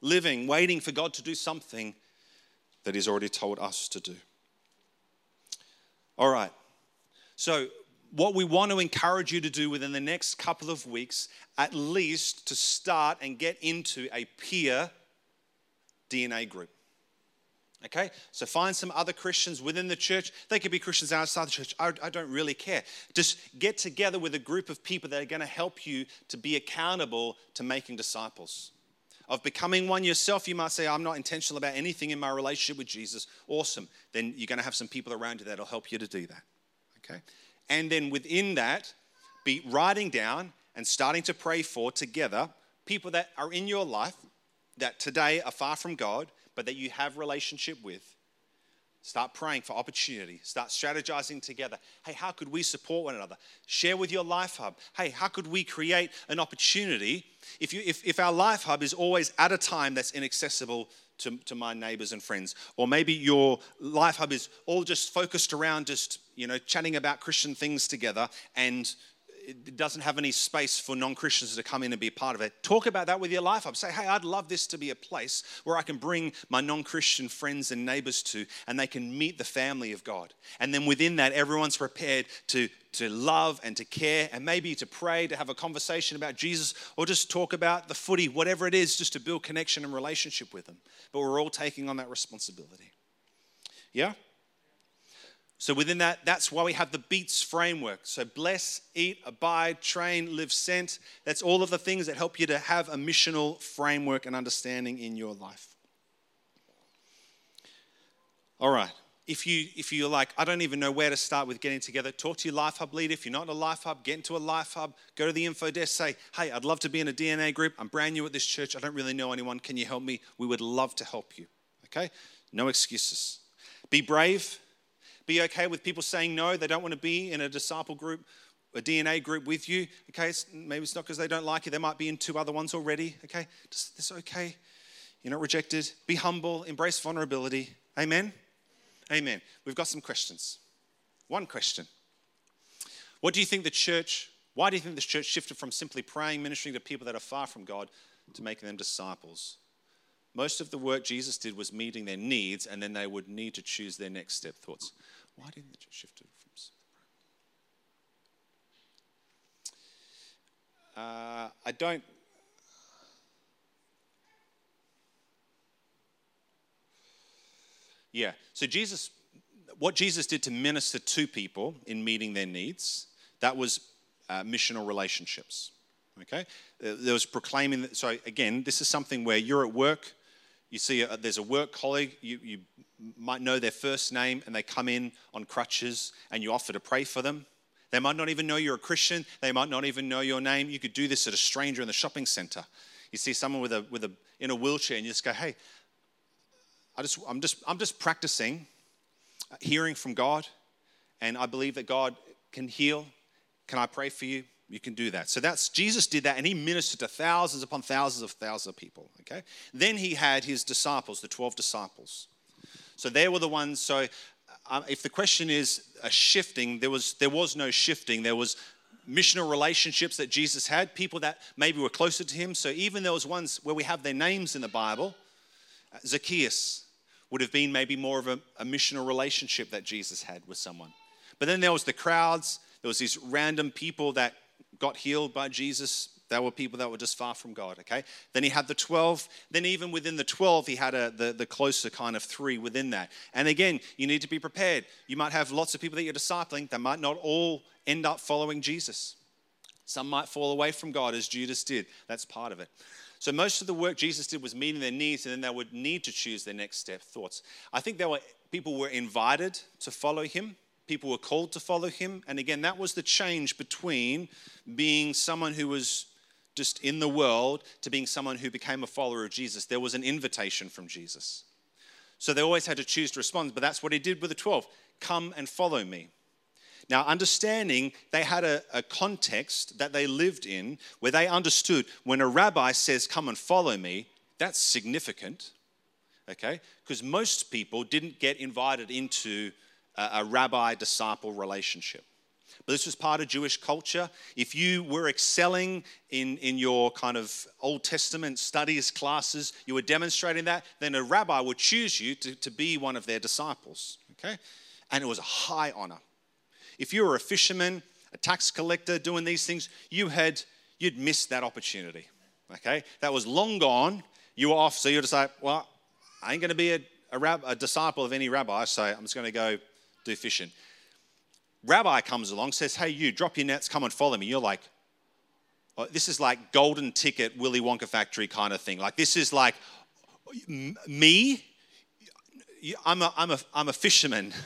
Living, waiting for God to do something that He's already told us to do. All right. So, what we want to encourage you to do within the next couple of weeks, at least to start and get into a peer DNA group. Okay, so find some other Christians within the church. They could be Christians outside the church. I, I, don't really care. Just get together with a group of people that are going to help you to be accountable to making disciples. Of becoming one yourself, you might say, I'm not intentional about anything in my relationship with Jesus. Awesome. Then you're going to have some people around you that'll help you to do that. Okay? And then within that, be writing down and starting to pray for together people that are in your life that today are far from God but that you have relationship with. Start praying for opportunity. Start strategizing together. Hey, how could we support one another? Share with your life hub. Hey, how could we create an opportunity if, you, if, if our life hub is always at a time that's inaccessible to, to my neighbors and friends? Or maybe your life hub is all just focused around just, you know, chatting about Christian things together and it doesn't have any space for non Christians to come in and be a part of it. Talk about that with your life hub. Say, hey, I'd love this to be a place where I can bring my non Christian friends and neighbors to, and they can meet the family of God. And then within that, everyone's prepared to, to love and to care, and maybe to pray, to have a conversation about Jesus, or just talk about the footy, whatever it is, just to build connection and relationship with them. But we're all taking on that responsibility. Yeah? So, within that, that's why we have the BEATS framework. So, bless, eat, abide, train, live, sent. That's all of the things that help you to have a missional framework and understanding in your life. All right. If you if you're like, I don't even know where to start with getting together, talk to your life hub leader. If you're not in a life hub, get into a life hub. Go to the info desk. Say, hey, I'd love to be in a DNA group. I'm brand new at this church. I don't really know anyone. Can you help me? We would love to help you. Okay. No excuses. Be brave. Be okay with people saying no. They don't want to be in a disciple group, a DNA group with you. Okay. Maybe it's not because they don't like you. They might be in two other ones already. Okay. Just, it's okay. You're not rejected. Be humble. Embrace vulnerability. Amen. Amen. We've got some questions. One question What do you think the church, why do you think the church shifted from simply praying, ministering to people that are far from God to making them disciples? Most of the work Jesus did was meeting their needs, and then they would need to choose their next step. Thoughts? Why didn't church shift from uh, I don't Yeah. So Jesus, what Jesus did to minister to people in meeting their needs, that was uh, missional relationships. Okay. There was proclaiming. So again, this is something where you're at work. You see, a, there's a work colleague. You, you might know their first name, and they come in on crutches, and you offer to pray for them. They might not even know you're a Christian. They might not even know your name. You could do this at a stranger in the shopping center. You see someone with a with a in a wheelchair, and you just go, "Hey, I just, I'm, just, I'm just practicing uh, hearing from God, and I believe that God can heal. Can I pray for you? You can do that. So that's Jesus did that, and he ministered to thousands upon thousands of thousands of people. Okay. Then he had his disciples, the twelve disciples. So they were the ones. So uh, if the question is a shifting, there was there was no shifting. There was missional relationships that Jesus had, people that maybe were closer to him. So even those ones where we have their names in the Bible, uh, Zacchaeus, would have been maybe more of a, a missional relationship that Jesus had with someone. But then there was the crowds, there was these random people that got healed by Jesus. There were people that were just far from God, okay? Then he had the 12. Then, even within the 12, he had a, the, the closer kind of three within that. And again, you need to be prepared. You might have lots of people that you're discipling that might not all end up following Jesus. Some might fall away from God as Judas did. That's part of it. So most of the work Jesus did was meeting their needs, and then they would need to choose their next step. Thoughts? I think there were people were invited to follow him. People were called to follow him, and again, that was the change between being someone who was just in the world to being someone who became a follower of Jesus. There was an invitation from Jesus. So they always had to choose to respond, but that's what he did with the 12 come and follow me. Now, understanding they had a, a, context that they lived in where they understood when a rabbi says, Come and follow me, that's significant, okay? Because most people didn't get invited into a, rabbi disciple relationship. But this was part of Jewish culture. If you were excelling in, in your kind of Old Testament studies classes, you were demonstrating that, then a rabbi would choose you to, to be one of their disciples, okay? And it was a high honor. If you were a fisherman, a tax collector doing these things, you had you'd missed that opportunity. Okay, that was long gone. You were off, so you're just like, well, I ain't to be a, a, rab, a disciple of any rabbi, so I'm just to go do fishing. Rabbi comes along, says, hey, you, drop your nets, come and follow me. You're like, oh, this is like golden ticket Willy Wonka factory kind of thing. Like this is like me. I'm a, I'm a, I'm a fisherman.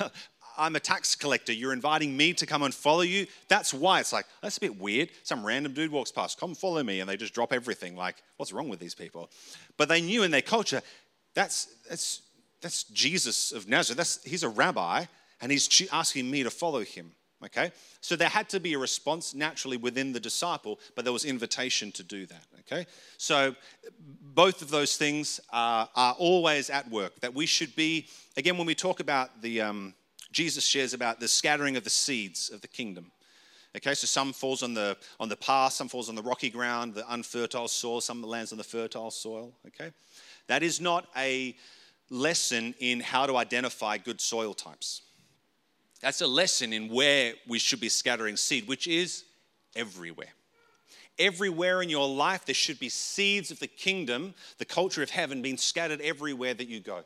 I'm a tax collector. You're inviting me to come and follow you. That's why it's like, that's a bit weird. Some random dude walks past, come follow me, and they just drop everything. Like, what's wrong with these people? But they knew in their culture, that's, that's, that's Jesus of Nazareth. That's, he's a rabbi, and he's asking me to follow him. Okay? So there had to be a response naturally within the disciple, but there was invitation to do that. Okay? So both of those things are, are always at work. That we should be, again, when we talk about the, um, Jesus shares about the scattering of the seeds of the kingdom. Okay, so some falls on the on the path, some falls on the rocky ground, the unfertile soil, some lands on the fertile soil. Okay, that is not a lesson in how to identify good soil types. That's a lesson in where we should be scattering seed, which is everywhere. Everywhere in your life, there should be seeds of the kingdom, the culture of heaven, being scattered everywhere that you go.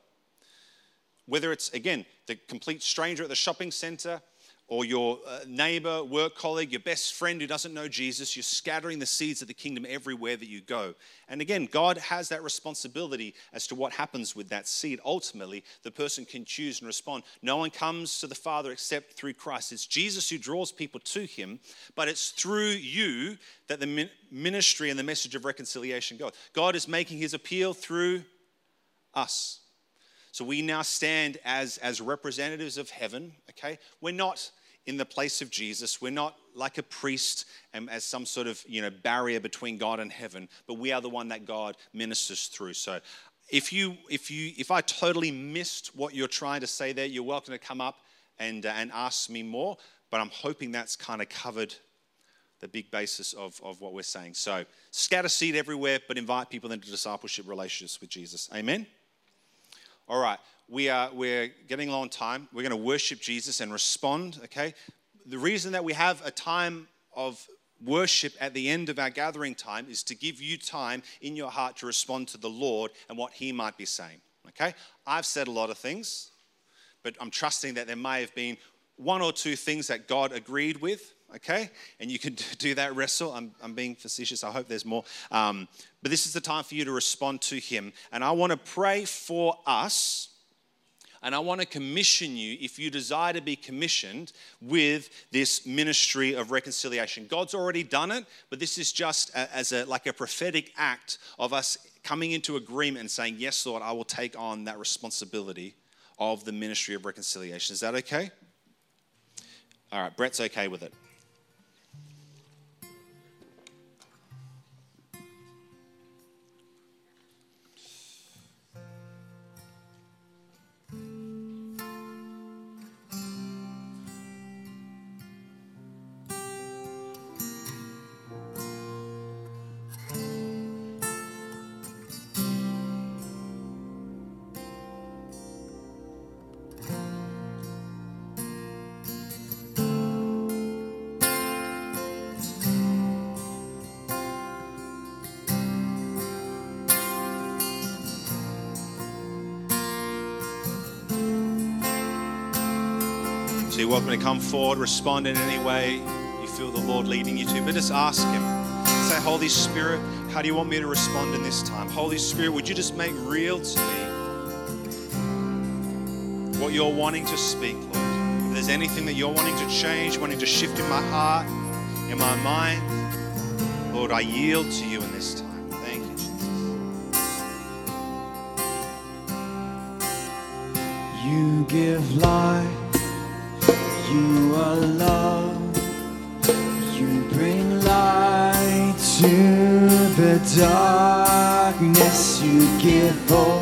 Whether it's, again, the complete stranger at the shopping center, or your uh, neighbor, work colleague, your best friend who doesn't know Jesus, you're scattering the seeds of the kingdom everywhere that you go. And again, God has that responsibility as to what happens with that seed. Ultimately, the person can choose and respond. No one comes to the Father except through Christ. It's Jesus who draws people to Him, but it's through you that the ministry and the message of reconciliation goes. God is making His appeal through us. So we now stand as, as representatives of heaven, okay? We're not in the place of Jesus. We're not like a priest and as some sort of you know barrier between God and heaven, but we are the one that God ministers through. So if you if you if I totally missed what you're trying to say there, you're welcome to come up and uh, and ask me more. But I'm hoping that's kind of covered the big basis of, of what we're saying. So scatter seed everywhere, but invite people into discipleship relationships with Jesus. Amen. All right we are we're getting a long time. We're going to worship Jesus and respond, okay? The reason that we have a time of worship at the end of our gathering time is to give you time in your heart to respond to the Lord and what he might be saying, okay? I've said a lot of things, but I'm trusting that there may have been one or two things that God agreed with, okay? And you can do that wrestle. I'm, I'm being facetious. I hope there's more. Um, but this is the time for you to respond to Him. And I want to pray for us and I want to commission you, if you desire to be commissioned, with this ministry of reconciliation. God's already done it, but this is just a, as a like a prophetic act of us coming into agreement and saying, Yes, Lord, I will take on that responsibility of the ministry of reconciliation. Is that okay? All right, Brett's okay with it. You're welcome to come forward, respond in any way you feel the Lord leading you to. But just ask Him. Say, Holy Spirit, how do you want me to respond in this time? Holy Spirit, would you just make real to me what you're wanting to speak, Lord? If there's anything that you're wanting to change, wanting to shift in my heart, in my mind, Lord, I yield to you in this time. Thank you, Jesus. You give life you are love. You bring light to the darkness. You give hope.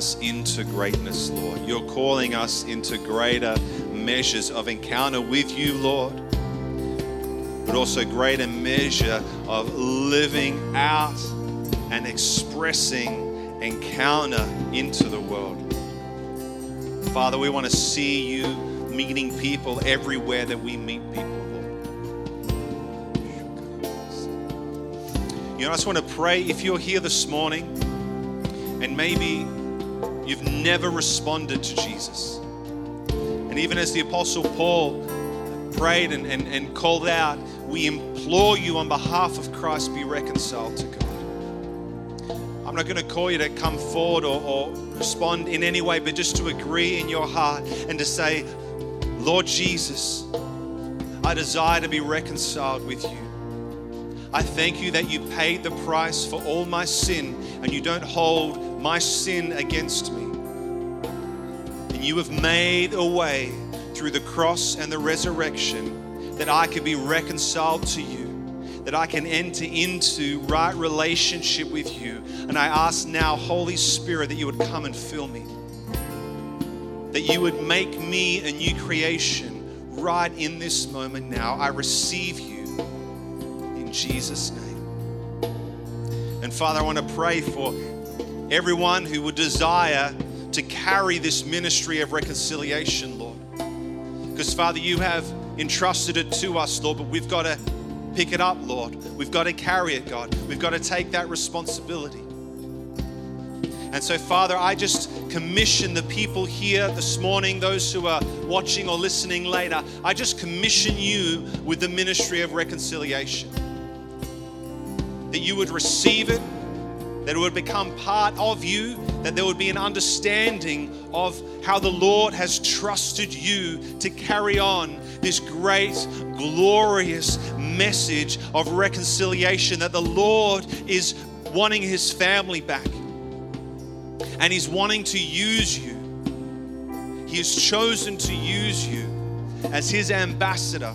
us into greatness, Lord. You're calling us into greater measures of encounter with you, Lord, but also greater measure of living out and expressing encounter into the world. Father, we want to see you meeting people everywhere that we meet people, You know, I just want to pray if you're here this morning and maybe never responded to Jesus. And even as the Apostle Paul prayed and, and, and called out, we implore you on behalf of Christ be reconciled to God. I'm not going to call you to come forward or, or respond in any way, but just to agree in your heart and to say, Lord Jesus, I desire to be reconciled with you. I thank you that you paid the price for all my sin and you don't hold my sin against me. And you have made a way through the cross and the resurrection that I can be reconciled to you, that I can enter into right relationship with you. And I ask now, Holy Spirit, that you would come and fill me, that you would make me a new creation right in this moment now. I receive you in Jesus' name. And Father, I want to pray for everyone who would desire to carry this ministry of reconciliation, Lord. Because, Father, you have entrusted it to us, Lord, but we've got to pick it up, Lord. We've got to carry it, God. We've got to take that responsibility. And so, Father, I just commission the people here this morning, those who are watching or listening later, I just commission you with the ministry of reconciliation. That you would receive it, that it would become part of you, that there would be an understanding of how the Lord has trusted you to carry on this great, glorious message of reconciliation, that the Lord is wanting his family back and he's wanting to use you. He has chosen to use you as his ambassador,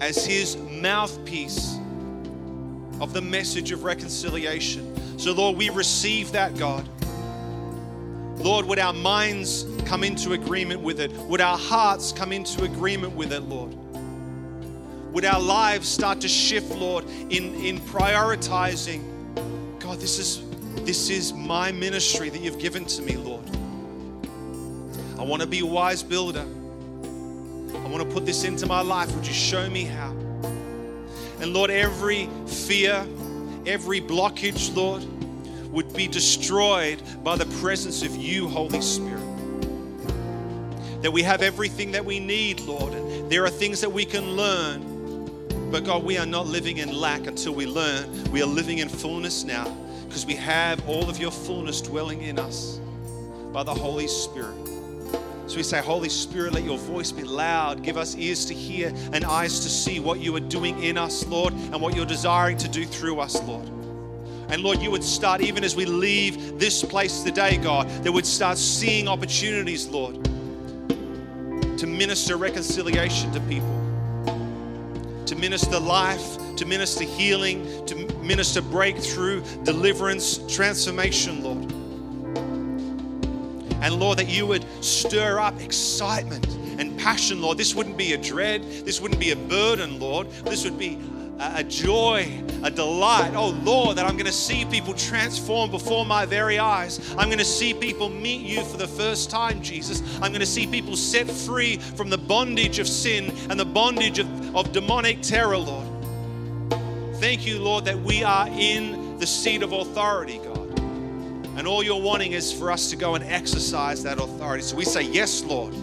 as his mouthpiece of the message of reconciliation. So, Lord, we receive that, God. Lord, would our minds come into agreement with it? Would our hearts come into agreement with it, Lord? Would our lives start to shift, Lord, in, in prioritizing? God, this is this is my ministry that you've given to me, Lord. I want to be a wise builder. I want to put this into my life. Would you show me how? And Lord, every fear, every blockage, Lord, would be destroyed by the presence of you, Holy Spirit. That we have everything that we need, Lord. And there are things that we can learn. But God, we are not living in lack until we learn. We are living in fullness now because we have all of your fullness dwelling in us by the Holy Spirit. So we say, Holy Spirit, let your voice be loud. Give us ears to hear and eyes to see what you are doing in us, Lord, and what you're desiring to do through us, Lord. And Lord, you would start, even as we leave this place today, God, that would start seeing opportunities, Lord, to minister reconciliation to people, to minister life, to minister healing, to minister breakthrough, deliverance, transformation, Lord. And Lord, that you would stir up excitement and passion, Lord. This wouldn't be a dread, this wouldn't be a burden, Lord. This would be a joy, a delight. Oh Lord, that I'm going to see people transform before my very eyes. I'm going to see people meet you for the first time, Jesus. I'm going to see people set free from the bondage of sin and the bondage of, of demonic terror, Lord. Thank you, Lord, that we are in the seat of authority, God. And all you're wanting is for us to go and exercise that authority. So we say, Yes, Lord.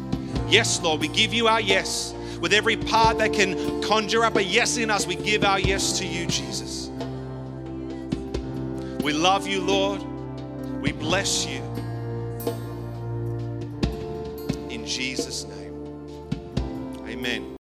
Yes, Lord. We give you our yes. With every part that can conjure up a yes in us, we give our yes to you, Jesus. We love you, Lord. We bless you. In Jesus' name. Amen.